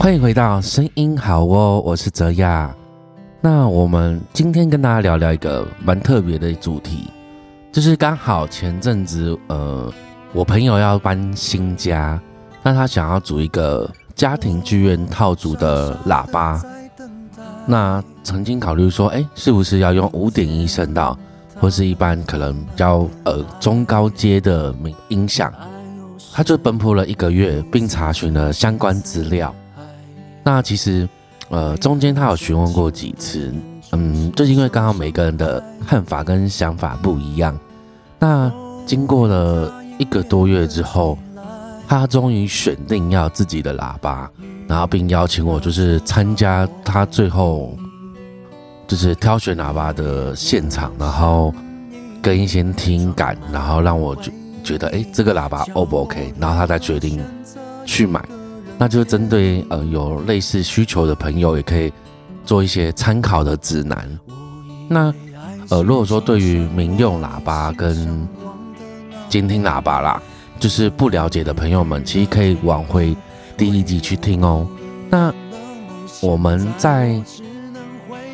欢迎回到声音好哦，我是泽亚。那我们今天跟大家聊聊一个蛮特别的主题，就是刚好前阵子，呃，我朋友要搬新家，那他想要组一个家庭剧院套组的喇叭。那曾经考虑说，哎，是不是要用五点一声道，或是一般可能比较呃中高阶的音音响？他就奔波了一个月，并查询了相关资料。那其实。呃，中间他有询问过几次，嗯，就是因为刚好每个人的看法跟想法不一样。那经过了一个多月之后，他终于选定要自己的喇叭，然后并邀请我，就是参加他最后就是挑选喇叭的现场，然后跟一些听感，然后让我觉觉得，哎，这个喇叭 O 不 OK，然后他再决定去买。那就针对呃有类似需求的朋友，也可以做一些参考的指南。那呃如果说对于民用喇叭跟监听喇叭啦，就是不了解的朋友们，其实可以往回第一集去听哦。那我们在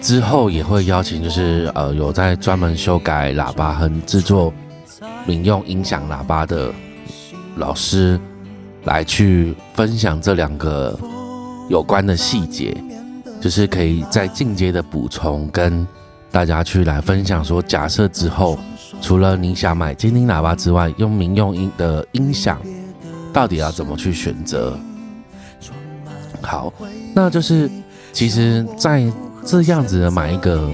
之后也会邀请，就是呃有在专门修改喇叭和制作民用音响喇叭的老师。来去分享这两个有关的细节，就是可以在进阶的补充，跟大家去来分享说，假设之后除了你想买监听喇叭之外，用民用音的音响，到底要怎么去选择？好，那就是其实，在这样子的买一个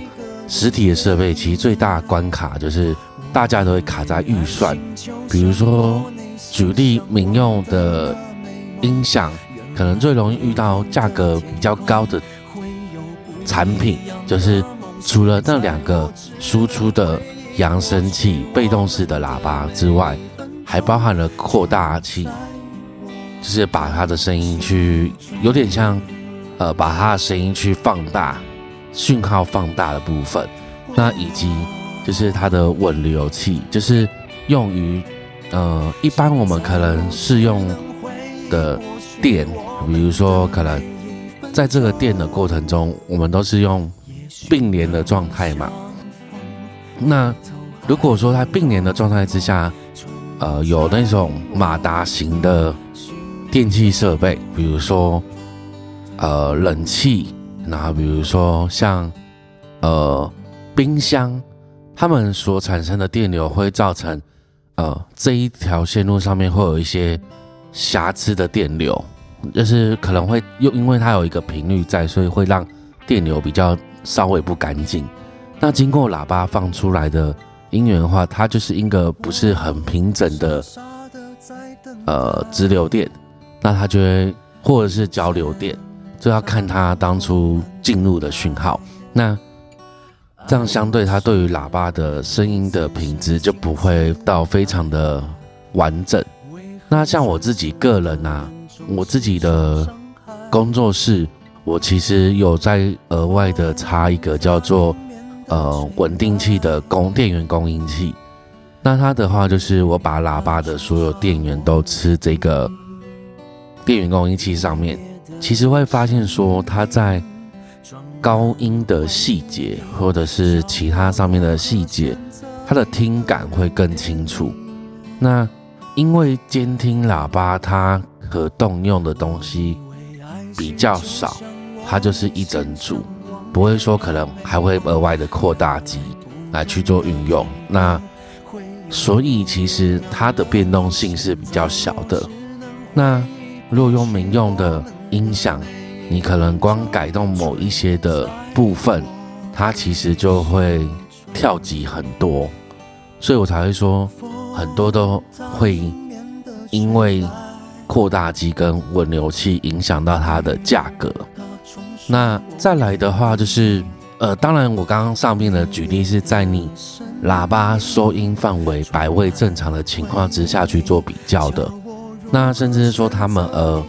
实体的设备，其实最大关卡就是大家都会卡在预算，比如说。举例，民用的音响可能最容易遇到价格比较高的产品，就是除了那两个输出的扬声器、被动式的喇叭之外，还包含了扩大器，就是把它的声音去有点像，呃，把它的声音去放大，讯号放大的部分。那以及就是它的稳流器，就是用于。呃，一般我们可能试用的电，比如说可能在这个电的过程中，我们都是用并联的状态嘛。那如果说在并联的状态之下，呃，有那种马达型的电器设备，比如说呃冷气，然后比如说像呃冰箱，它们所产生的电流会造成。呃，这一条线路上面会有一些瑕疵的电流，就是可能会又因为它有一个频率在，所以会让电流比较稍微不干净。那经过喇叭放出来的音源的话，它就是一个不是很平整的呃直流电，那它就会或者是交流电，就要看它当初进入的讯号。那这样相对，它对于喇叭的声音的品质就不会到非常的完整。那像我自己个人啊，我自己的工作室，我其实有在额外的插一个叫做呃稳定器的供电源供应器。那它的话就是我把喇叭的所有电源都吃这个电源供应器上面，其实会发现说它在。高音的细节，或者是其他上面的细节，它的听感会更清楚。那因为监听喇叭它可动用的东西比较少，它就是一整组，不会说可能还会额外的扩大机来去做运用。那所以其实它的变动性是比较小的。那如果用民用的音响，你可能光改动某一些的部分，它其实就会跳级很多，所以我才会说很多都会因为扩大机跟稳流器影响到它的价格。那再来的话就是，呃，当然我刚刚上面的举例是在你喇叭收音范围百位正常的情况之下去做比较的，那甚至是说他们呃。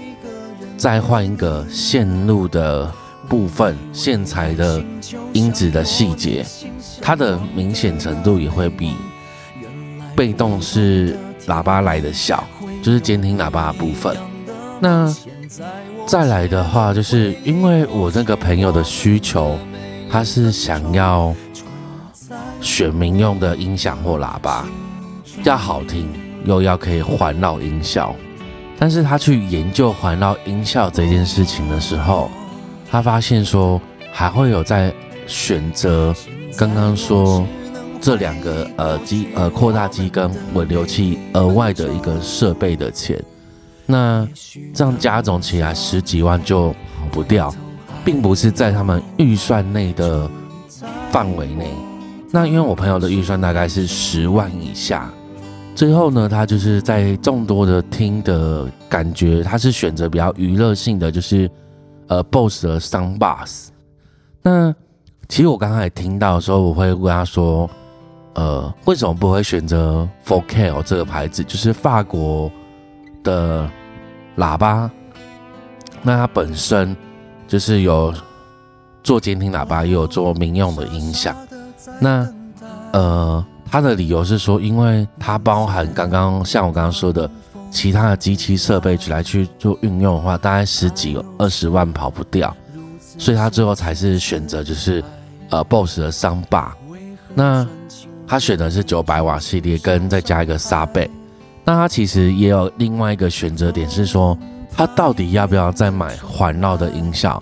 再换一个线路的部分，线材的音质的细节，它的明显程度也会比被动式喇叭来的小，就是监听喇叭的部分。那再来的话，就是因为我那个朋友的需求，他是想要选民用的音响或喇叭，要好听又要可以环绕音效。但是他去研究环绕音效这件事情的时候，他发现说还会有在选择刚刚说这两个呃机呃扩大机跟稳流器额外的一个设备的钱。那这样加总起来十几万就跑不掉，并不是在他们预算内的范围内。那因为我朋友的预算大概是十万以下，最后呢，他就是在众多的听的感觉，他是选择比较娱乐性的，就是呃 BOSS 的 Sound Bass。那其实我刚才听到的时候，我会问他说，呃，为什么不会选择 f o r k 这个牌子？就是法国。的喇叭，那它本身就是有做监听喇叭，也有做民用的音响。那呃，他的理由是说，因为它包含刚刚像我刚刚说的其他的机器设备来去做运用的话，大概十几二十万跑不掉，所以他最后才是选择就是呃 BOSS 的桑巴。那他选的是九百瓦系列，跟再加一个沙贝。那他其实也有另外一个选择点，是说他到底要不要再买环绕的音效？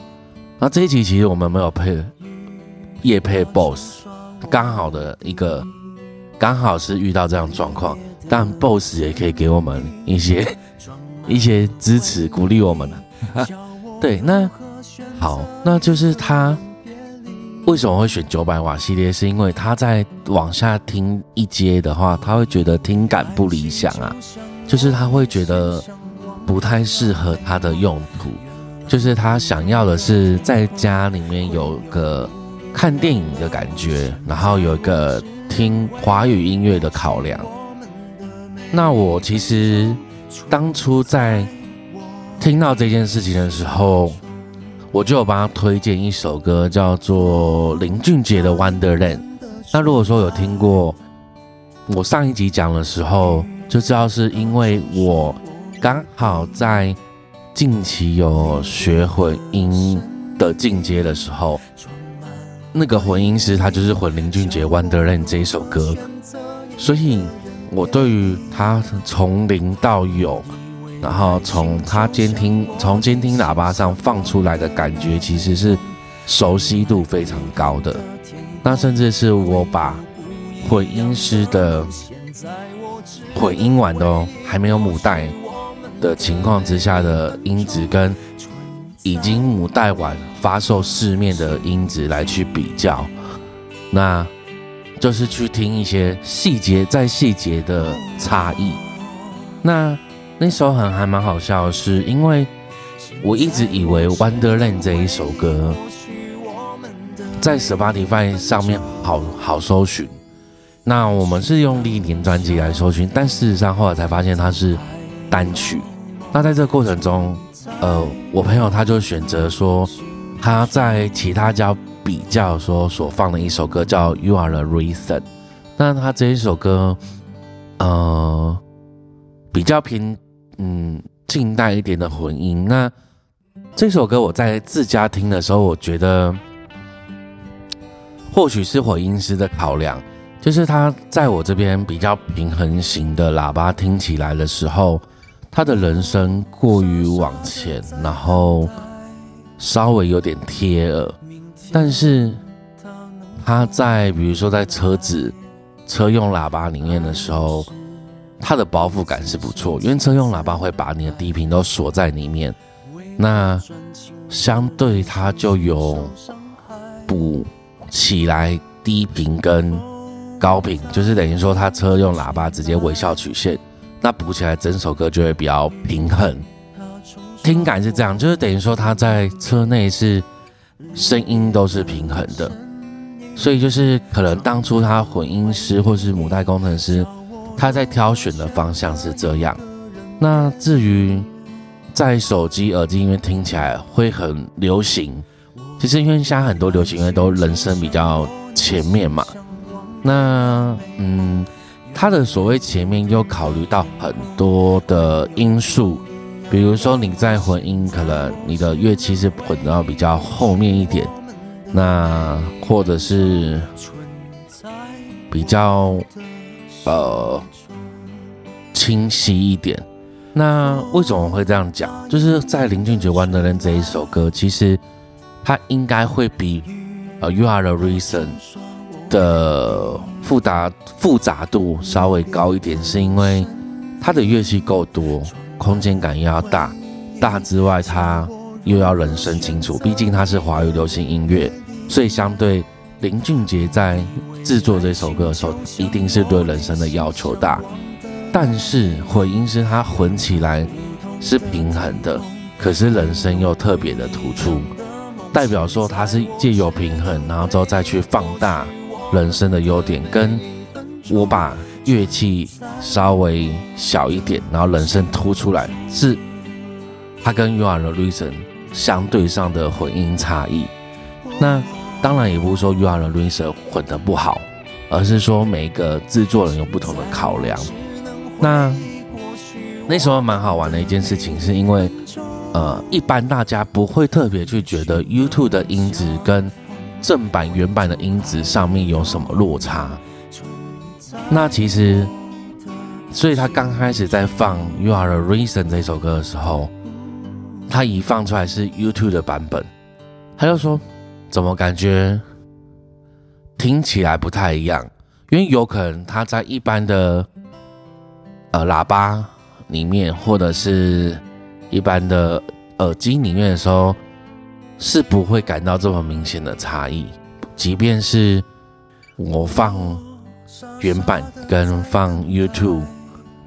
那这一集其实我们没有配夜配 BOSS，刚好的一个刚好是遇到这样状况，但 BOSS 也可以给我们一些 一些支持鼓励我们 对，那好，那就是他。为什么会选九百瓦系列？是因为他在往下听一阶的话，他会觉得听感不理想啊，就是他会觉得不太适合他的用途，就是他想要的是在家里面有个看电影的感觉，然后有一个听华语音乐的考量。那我其实当初在听到这件事情的时候。我就有帮他推荐一首歌，叫做林俊杰的《Wonderland》。那如果说有听过我上一集讲的时候，就知道是因为我刚好在近期有学混音的进阶的时候，那个混音师他就是混林俊杰《Wonderland》这一首歌，所以我对于他从零到有。然后从他监听从监听喇叭上放出来的感觉，其实是熟悉度非常高的。那甚至是我把混音师的混音完的哦，还没有母带的情况之下的音质，跟已经母带完发售市面的音质来去比较，那就是去听一些细节在细节的差异。那。那首很还蛮好笑是，因为我一直以为《Wonderland》这一首歌在 Spotify 上面好好搜寻。那我们是用历年专辑来搜寻，但事实上后来才发现它是单曲。那在这个过程中，呃，我朋友他就选择说他在其他家比较说所放的一首歌叫《You Are the Reason》。那他这一首歌，呃，比较偏。嗯，近代一点的混音。那这首歌我在自家听的时候，我觉得或许是混音师的考量，就是他在我这边比较平衡型的喇叭听起来的时候，他的人生过于往前，然后稍微有点贴耳。但是他在比如说在车子车用喇叭里面的时候。他的包覆感是不错，因为车用喇叭会把你的低频都锁在里面，那相对它就有补起来低频跟高频，就是等于说它车用喇叭直接微笑曲线，那补起来整首歌就会比较平衡，听感是这样，就是等于说他在车内是声音都是平衡的，所以就是可能当初他混音师或是母带工程师。他在挑选的方向是这样，那至于在手机耳机音乐听起来会很流行，其实因为现在很多流行音乐都人声比较前面嘛，那嗯，它的所谓前面又考虑到很多的因素，比如说你在混音，可能你的乐器是混到比较后面一点，那或者是比较呃清晰一点。那为什么会这样讲？就是在林俊杰《万人》这一首歌，其实它应该会比呃《You Are the Reason》的复杂复杂度稍微高一点，是因为它的乐器够多，空间感又要大，大之外它又要人声清楚。毕竟它是华语流行音乐，所以相对林俊杰在制作这首歌的时候，一定是对人声的要求大。但是混音是它混起来是平衡的，可是人声又特别的突出，代表说它是借由平衡，然后之后再去放大人声的优点。跟我把乐器稍微小一点，然后人声突出来，是它跟 You Are the Reason 相对上的混音差异。那当然也不是说 You Are the Reason 混得不好，而是说每一个制作人有不同的考量。那那时候蛮好玩的一件事情，是因为，呃，一般大家不会特别去觉得 YouTube 的音质跟正版原版的音质上面有什么落差。那其实，所以他刚开始在放《You Are the Reason》这首歌的时候，他一放出来是 YouTube 的版本，他就说，怎么感觉听起来不太一样？因为有可能他在一般的。呃，喇叭里面或者是一般的耳机里面的时候，是不会感到这么明显的差异。即便是我放原版跟放 YouTube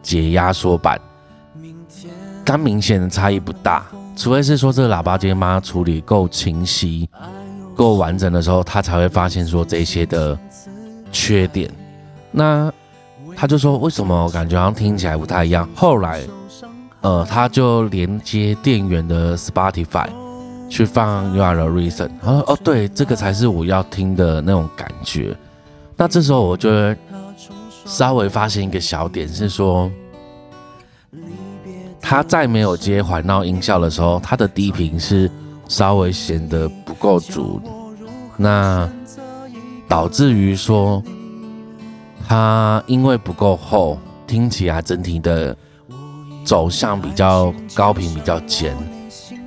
解压缩版，它明显的差异不大。除非是说这个喇叭间它处理够清晰、够完整的时候，他才会发现说这些的缺点。那。他就说：“为什么我感觉好像听起来不太一样？”后来，呃，他就连接电源的 Spotify 去放《You Are the Reason》。他说：“哦，对，这个才是我要听的那种感觉。”那这时候我就稍微发现一个小点是说，他在没有接环绕音效的时候，他的低频是稍微显得不够足，那导致于说。他因为不够厚，听起来整体的走向比较高频、比较尖。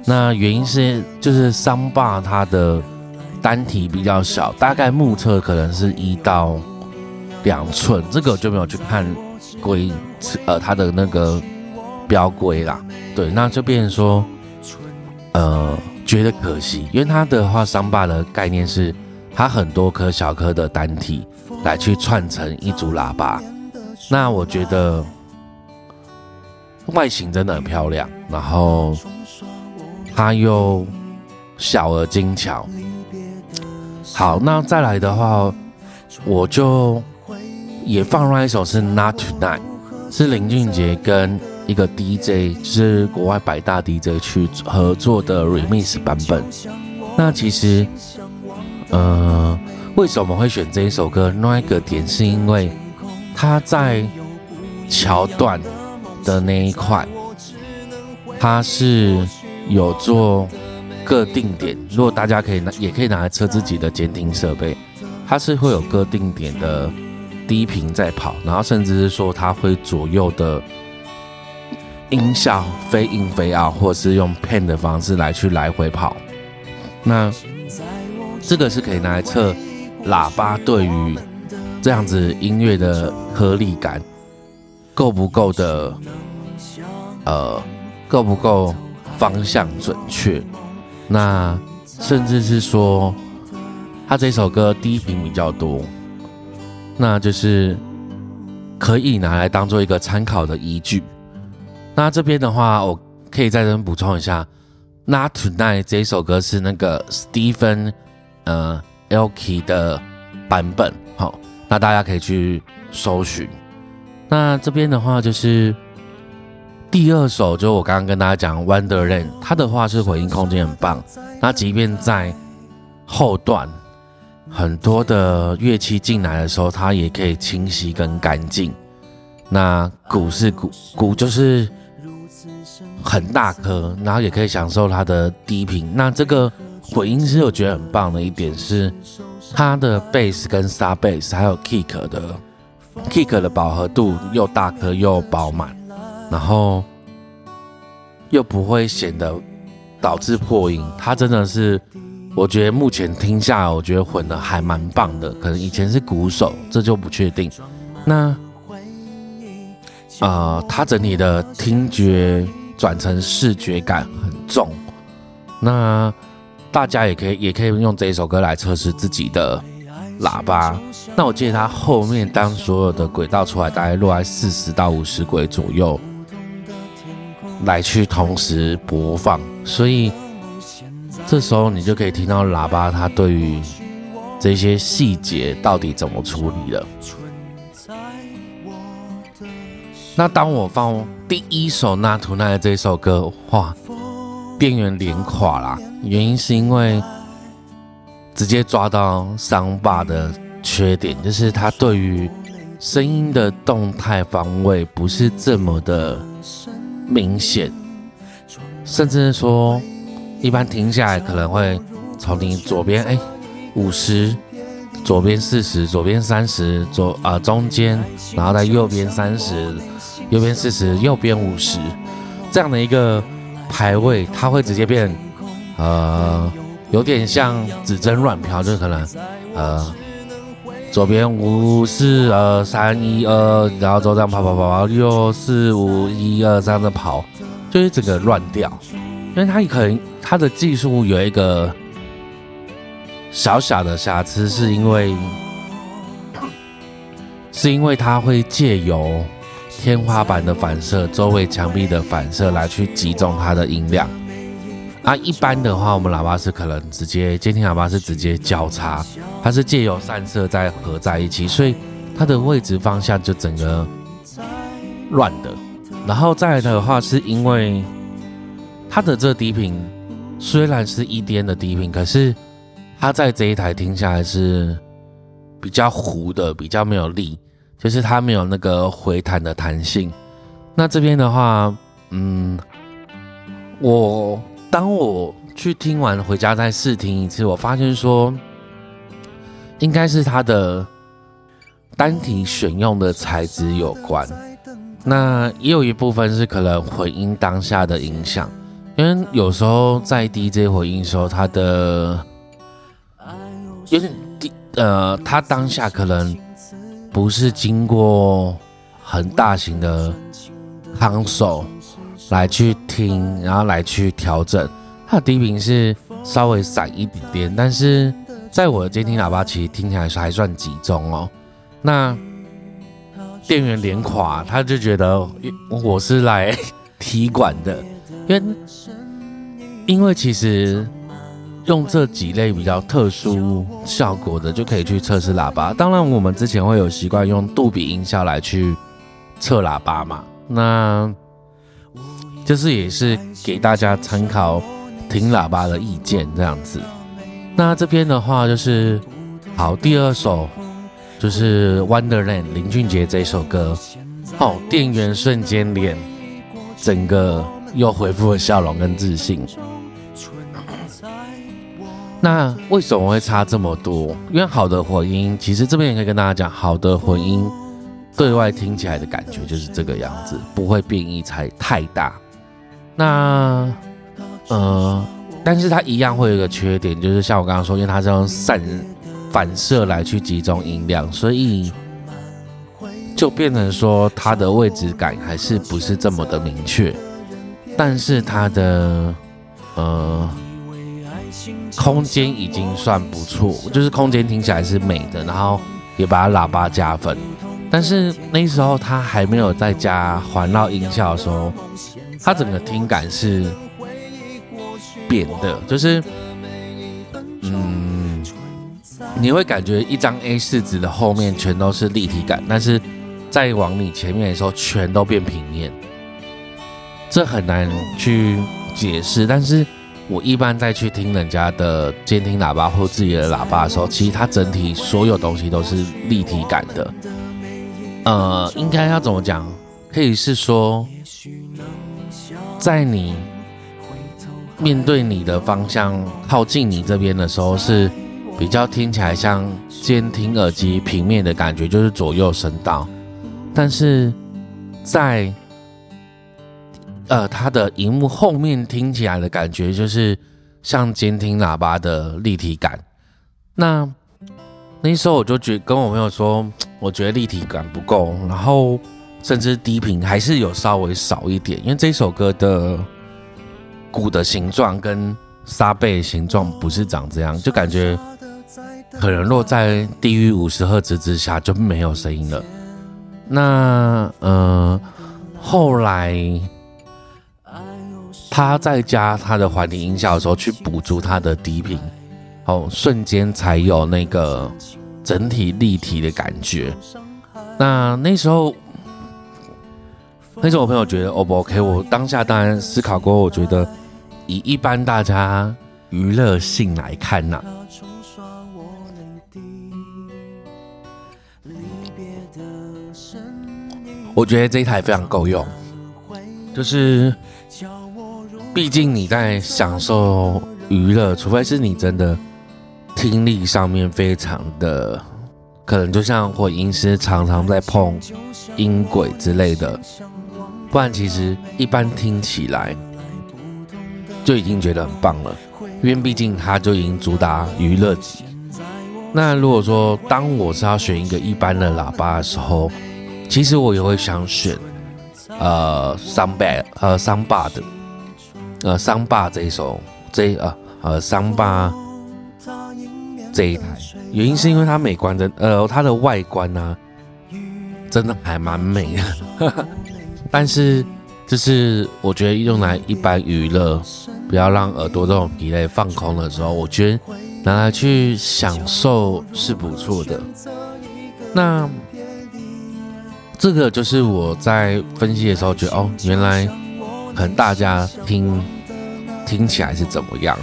那原因是就是桑巴它的单体比较小，大概目测可能是一到两寸，这个就没有去看龟，呃，它的那个标龟啦。对，那就变成说，呃，觉得可惜，因为它的话桑巴的概念是它很多颗小颗的单体。来去串成一组喇叭，那我觉得外形真的很漂亮，然后它又小而精巧。好，那再来的话，我就也放另一首是《Not Tonight》，是林俊杰跟一个 DJ，是国外百大 DJ 去合作的 Remix 版本。那其实，呃。为什么会选这一首歌？另外一个点是因为他在桥段的那一块，他是有做各定点。如果大家可以拿，也可以拿来测自己的监听设备，它是会有各定点的低频在跑，然后甚至是说它会左右的音效飞音飞 out，或是用 pen 的方式来去来回跑。那这个是可以拿来测。喇叭对于这样子音乐的颗粒感够不够的？呃，够不够方向准确？那甚至是说，他这首歌低频比较多，那就是可以拿来当做一个参考的依据。那这边的话，我可以再跟补充一下，《Not Tonight》这首歌是那个 Stephen，呃。Elky 的版本，好，那大家可以去搜寻。那这边的话就是第二首，就我刚刚跟大家讲《Wonderland》，它的话是回音空间很棒。那即便在后段很多的乐器进来的时候，它也可以清晰跟干净。那鼓是鼓，鼓就是很大颗，然后也可以享受它的低频。那这个混音是我觉得很棒的一点是，它的 bass 跟 star bass 还有 kick 的 kick 的饱和度又大颗又饱满，然后又不会显得导致破音。它真的是，我觉得目前听下来，我觉得混的还蛮棒的。可能以前是鼓手，这就不确定。那呃，它整体的听觉。转成视觉感很重，那大家也可以也可以用这一首歌来测试自己的喇叭。那我记得它后面当所有的轨道出来，大概落在四十到五十轨左右，来去同时播放，所以这时候你就可以听到喇叭它对于这些细节到底怎么处理了。那当我放第一首《那图奈》的这首歌，哇，店员脸垮啦！原因是因为直接抓到桑巴的缺点，就是他对于声音的动态方位不是这么的明显，甚至说一般停下来可能会从你左边哎五十，左边四十，左边三十，左啊中间，然后在右边三十。右边四十，右边五十，这样的一个排位，它会直接变，呃，有点像指针乱飘，就可能，呃，左边五四二三一二，然后就这样跑跑跑跑，六四五一二这样子跑，就是整个乱掉，因为它可能它的技术有一个小小的瑕疵，是因为，是因为它会借由。天花板的反射，周围墙壁的反射，来去集中它的音量。啊，一般的话，我们喇叭是可能直接监听喇叭是直接交叉，它是借由散射再合在一起，所以它的位置方向就整个乱的。然后再来的话，是因为它的这低频虽然是一颠的低频，可是它在这一台听下来是比较糊的，比较没有力。就是它没有那个回弹的弹性。那这边的话，嗯，我当我去听完回家再试听一次，我发现说，应该是它的单体选用的材质有关。那也有一部分是可能回音当下的影响，因为有时候在 DJ 回音时候，它的有点低，呃，它当下可能。不是经过很大型的康手来去听，然后来去调整，它的低频是稍微散一点点，但是在我的监听喇叭其实听起来还算集中哦。那店员脸垮，他就觉得我是来 踢馆的，因为因为其实。用这几类比较特殊效果的，就可以去测试喇叭。当然，我们之前会有习惯用杜比音效来去测喇叭嘛，那就是也是给大家参考听喇叭的意见这样子。那这边的话就是好，第二首就是《Wonderland》林俊杰这首歌，好，店员瞬间脸整个又恢复了笑容跟自信。那为什么会差这么多？因为好的混音，其实这边也可以跟大家讲，好的混音对外听起来的感觉就是这个样子，不会变异才太大。那呃，但是它一样会有一个缺点，就是像我刚刚说，因为它是用散反射来去集中音量，所以就变成说它的位置感还是不是这么的明确。但是它的呃。空间已经算不错，就是空间听起来是美的，然后也把喇叭加分。但是那时候他还没有在加环绕音效的时候，它整个听感是扁的，就是嗯，你会感觉一张 A 四纸的后面全都是立体感，但是再往你前面的时候全都变平面，这很难去解释，但是。我一般在去听人家的监听喇叭或自己的喇叭的时候，其实它整体所有东西都是立体感的。呃，应该要怎么讲？可以是说，在你面对你的方向靠近你这边的时候，是比较听起来像监听耳机平面的感觉，就是左右声道。但是在呃它的荧幕后面听起来的感觉，就是像监听喇叭的立体感。那那时候我就觉跟我朋友说，我觉得立体感不够，然后甚至低频还是有稍微少一点，因为这首歌的。鼓的形状跟沙贝形状不是长这样，就感觉可能落在低于五十赫兹之下就没有声音了。那呃，后来他在加他的环境音效的时候，去补足他的低频，哦，瞬间才有那个整体立体的感觉。那那时候。那时候我朋友觉得 O 不 OK？我当下当然思考过，我觉得以一般大家娱乐性来看呐，我觉得这一台非常够用。就是毕竟你在享受娱乐，除非是你真的听力上面非常的，可能就像或音师常常在碰音轨之类的。不然其实一般听起来就已经觉得很棒了，因为毕竟它就已经主打娱乐级。那如果说当我是要选一个一般的喇叭的时候，其实我也会想选呃桑巴呃桑巴的呃桑巴这一首这呃呃桑巴这一台，原因是因为它美观的呃它的外观呢真的还蛮美的。但是，就是我觉得用来一般娱乐，不要让耳朵这种疲累放空的时候，我觉得拿来去享受是不错的。那这个就是我在分析的时候觉得，哦，原来可能大家听听起来是怎么样，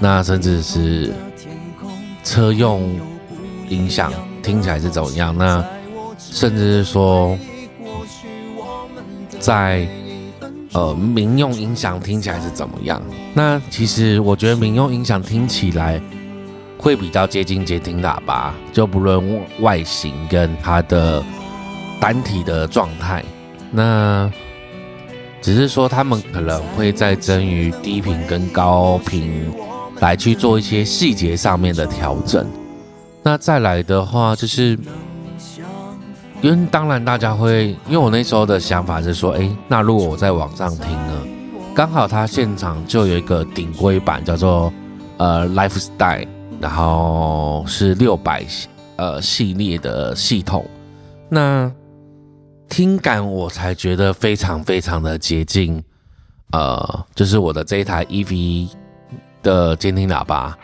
那甚至是车用音响听起来是怎么样，那甚至是说。在呃，民用音响听起来是怎么样？那其实我觉得民用音响听起来会比较接近接听喇叭，就不论外形跟它的单体的状态。那只是说他们可能会在增于低频跟高频来去做一些细节上面的调整。那再来的话就是。因为当然大家会，因为我那时候的想法是说，哎，那如果我在网上听呢，刚好他现场就有一个顶规版叫做呃 Lifestyle，然后是六百呃系列的系统，那听感我才觉得非常非常的接近，呃，就是我的这一台 EV 的监听喇叭，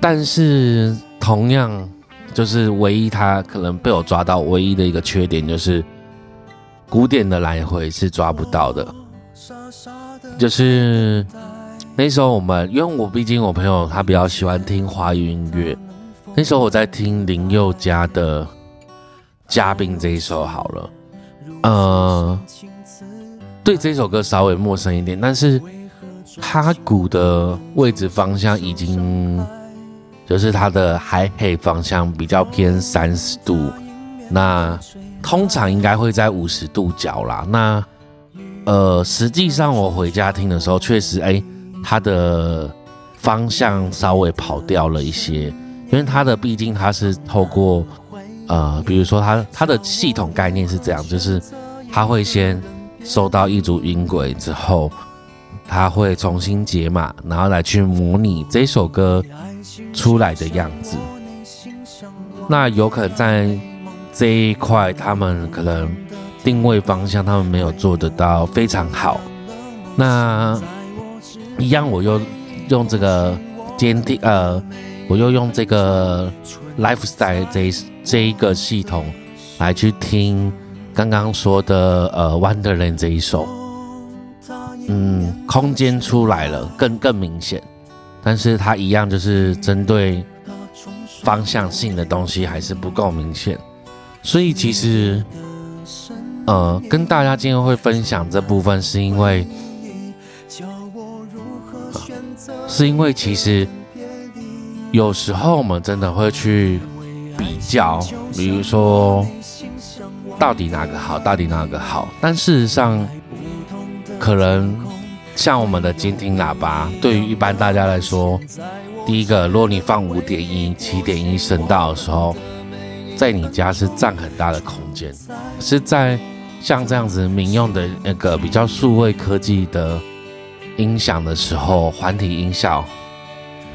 但是同样。就是唯一，他可能被我抓到唯一的一个缺点，就是古典的来回是抓不到的。就是那时候我们，因为我毕竟我朋友他比较喜欢听华语音乐，那时候我在听林宥嘉的《嘉宾》这一首好了，呃，对这首歌稍微陌生一点，但是他鼓的位置方向已经。就是它的 high h 方向比较偏三十度，那通常应该会在五十度角啦。那呃，实际上我回家听的时候，确实哎，它的方向稍微跑掉了一些，因为它的毕竟它是透过呃，比如说它它的系统概念是这样，就是它会先收到一组音轨之后，它会重新解码，然后来去模拟这首歌。出来的样子，那有可能在这一块，他们可能定位方向，他们没有做得到非常好。那一样，我又用这个监听，呃，我又用这个 lifestyle 这这一个系统来去听刚刚说的呃 Wonderland 这一首，嗯，空间出来了，更更明显。但是他一样就是针对方向性的东西还是不够明显所以其实呃跟大家今天会分享这部分是因为是因为其实有时候我们真的会去比较比如说到底哪个好到底哪个好。但事实上可能像我们的监听喇叭，对于一般大家来说，第一个，如果你放五点一、七点一声道的时候，在你家是占很大的空间，是在像这样子民用的那个比较数位科技的。音响的时候，环体音效，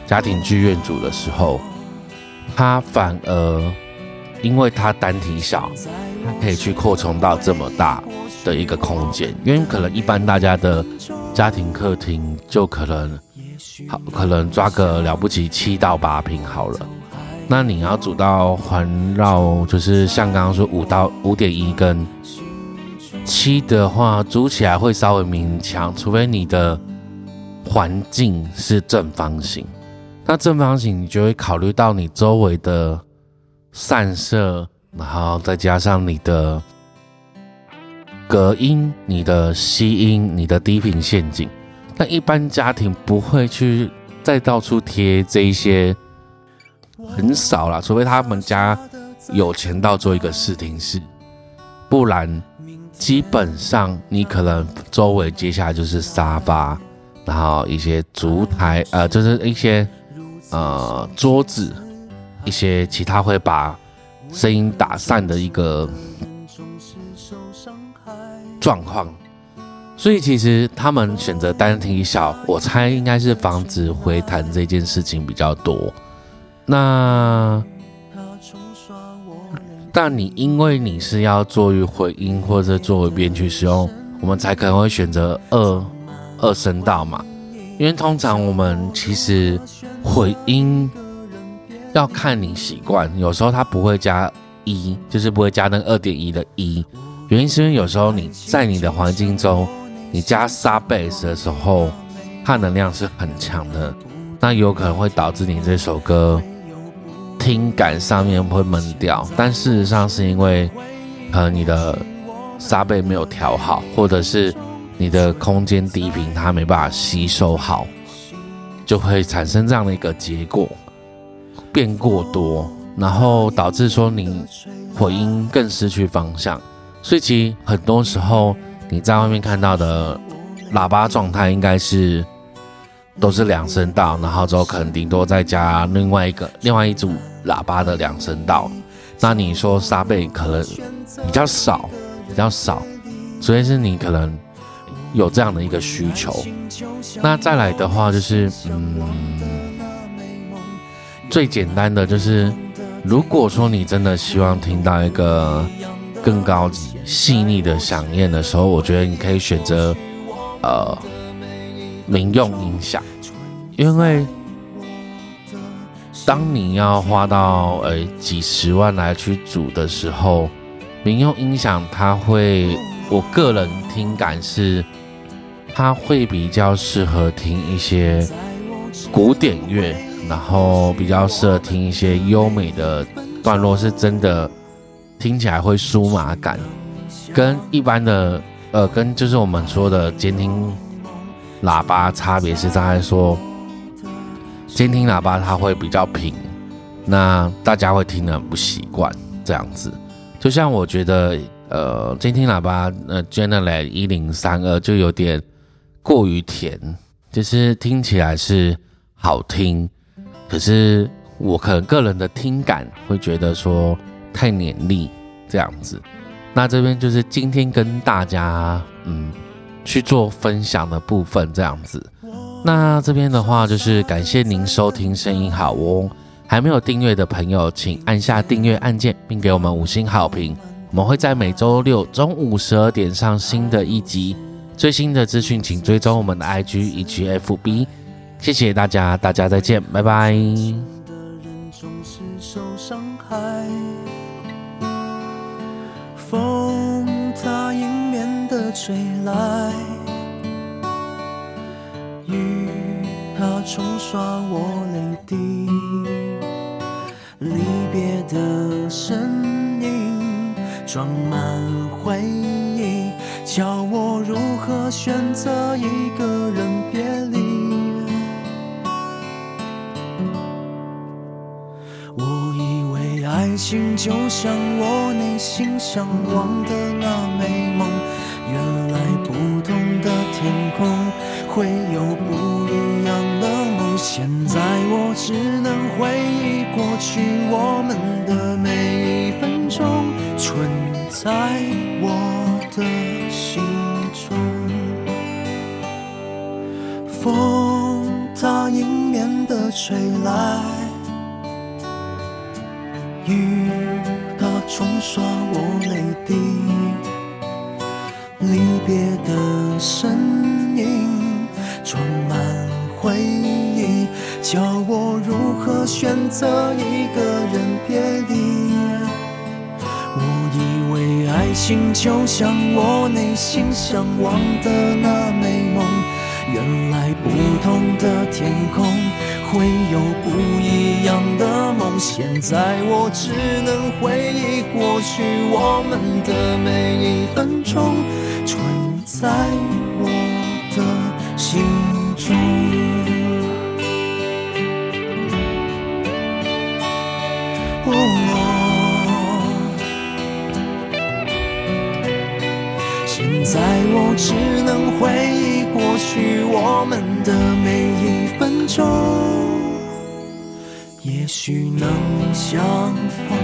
家庭剧院组的时候，它反而因为它单体小，它可以去扩充到这么大的一个空间。因为可能一般大家的家庭客厅就可能好，可能抓个了不起七到八平好了。那你要煮到环绕，就是像刚刚说五到五点一跟七的话，煮起来会稍微勉强，除非你的。环境是正方形，那正方形你就会考虑到你周围的散射，然后再加上你的隔音、你的吸音、你的低频陷阱。但一般家庭不会去再到处贴这一些，很少啦，除非他们家有钱到做一个视听室，不然基本上你可能周围接下来就是沙发。然后一些烛台，呃，就是一些呃桌子，一些其他会把声音打散的一个状况。所以其实他们选择单体小，我猜应该是防止回弹这件事情比较多。那但你因为你是要作为回音或者作为编曲使用，我们才可能会选择二。二声道嘛，因为通常我们其实回音要看你习惯，有时候它不会加一，就是不会加那二点一的一，原因是因为有时候你在你的环境中，你加沙贝斯的时候，它能量是很强的，那有可能会导致你这首歌听感上面会闷掉，但事实上是因为可能你的沙贝没有调好，或者是。你的空间低频它没办法吸收好，就会产生这样的一个结果，变过多，然后导致说你回音更失去方向。所以其实很多时候你在外面看到的喇叭状态应该是都是两声道，然后之后可能顶多再加另外一个另外一组喇叭的两声道。那你说沙贝可能比较少，比较少，所以是你可能。有这样的一个需求，那再来的话就是，嗯，最简单的就是，如果说你真的希望听到一个更高级、细腻的响应的时候，我觉得你可以选择呃民用音响，因为当你要花到呃几十万来去组的时候，民用音响它会，我个人听感是。它会比较适合听一些古典乐，然后比较适合听一些优美的段落，是真的听起来会舒麻感，跟一般的呃，跟就是我们说的监听喇叭差别是在说，监听喇叭它会比较平，那大家会听得很不习惯这样子。就像我觉得呃，监听喇叭呃 g e n e r a l 一零三二就有点。过于甜，就是听起来是好听，可是我可能个人的听感会觉得说太黏腻这样子。那这边就是今天跟大家嗯去做分享的部分这样子。那这边的话就是感谢您收听声音好哦，还没有订阅的朋友请按下订阅按键，并给我们五星好评。我们会在每周六中午十二点上新的一集。最新的资讯，请追踪我们的 IG 以及 FB。谢谢大家，大家再见，拜拜。吹来雨它冲刷我泪滴离别的声音装满回忆叫我如何选择一个人别离？我以为爱情就像我内心向往的那忆过去我们的每一分钟，存在我的心中。风它迎面的吹来，雨它冲刷我泪滴，离别的身选择一个人别离。我以为爱情就像我内心向往的那美梦。原来不同的天空会有不一样的梦。现在我只能回忆过去我们的每一相逢，